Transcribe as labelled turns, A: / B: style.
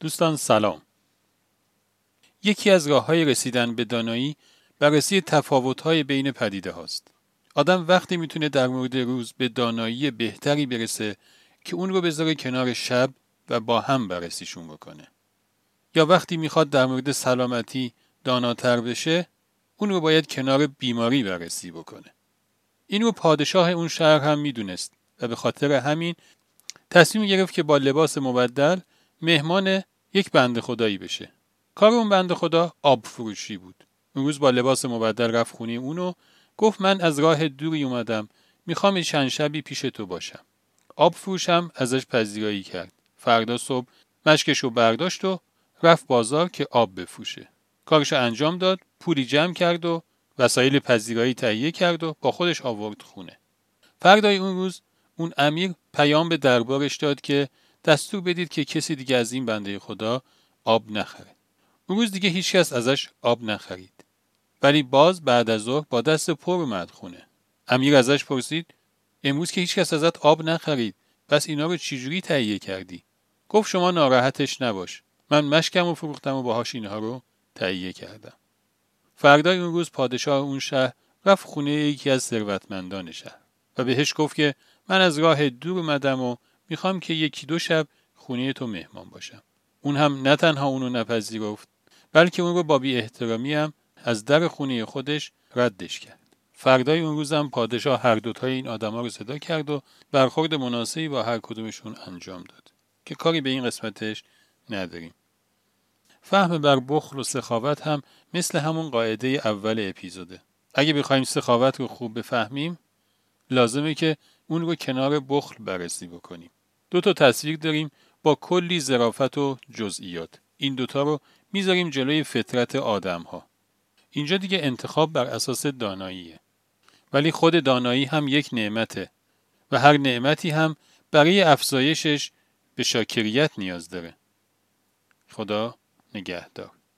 A: دوستان سلام. یکی از راه های رسیدن به دانایی بررسی تفاوت های بین پدیده هاست. آدم وقتی می‌تونه در مورد روز به دانایی بهتری برسه که اون رو بذاره کنار شب و با هم بررسیشون بکنه. یا وقتی می‌خواد در مورد سلامتی داناتر بشه اون رو باید کنار بیماری بررسی بکنه. این رو پادشاه اون شهر هم می‌دونست و به خاطر همین تصمیم گرفت که با لباس مبدل مهمان یک بند خدایی بشه. کار اون بند خدا آب فروشی بود. اون روز با لباس مبدل رفت خونه اونو گفت من از راه دوری اومدم می‌خوام چند شبی پیش تو باشم. آب فروشم ازش پذیرایی کرد. فردا صبح مشکش رو برداشت و رفت بازار که آب بفروشه. کارش انجام داد، پولی جمع کرد و وسایل پذیرایی تهیه کرد و با خودش آورد خونه. فردای اون روز اون امیر پیام به دربارش داد که دستور بدید که کسی دیگه از این بنده خدا آب نخره. اون روز دیگه هیچکس ازش آب نخرید. ولی باز بعد از ظهر با دست پر اومد خونه. امیر ازش پرسید امروز که هیچکس ازت آب نخرید پس اینا رو چجوری تهیه کردی؟ گفت شما ناراحتش نباش. من مشکم و فروختم و باهاش اینها رو تهیه کردم. فردای اون روز پادشاه اون شهر رفت خونه یکی از ثروتمندان شهر و بهش گفت که من از راه دور اومدم و می‌خوام که یکی دو شب خونه تو مهمان باشم. اون هم نه تنها اونو نپذیرفت بلکه اون رو با بی احترامی هم از در خونه خودش ردش کرد. فردای اون روزم پادشاه هر دوتای این آدما رو صدا کرد و برخورد مناسبی با هر کدومشون انجام داد که کاری به این قسمتش نداریم. فهم بر بخل و سخاوت هم مثل همون قاعده اول اپیزوده. اگه بخوایم سخاوت رو خوب بفهمیم لازمه که اون رو کنار بخل بررسی بکنیم. دو تا تصویر داریم با کلی ظرافت و جزئیات. این دوتا رو می‌ذاریم جلوی فطرت آدم ها. اینجا دیگه انتخاب بر اساس داناییه. ولی خود دانایی هم یک نعمته و هر نعمتی هم برای افزایشش به شاکریت نیاز داره. خدا نگهدار.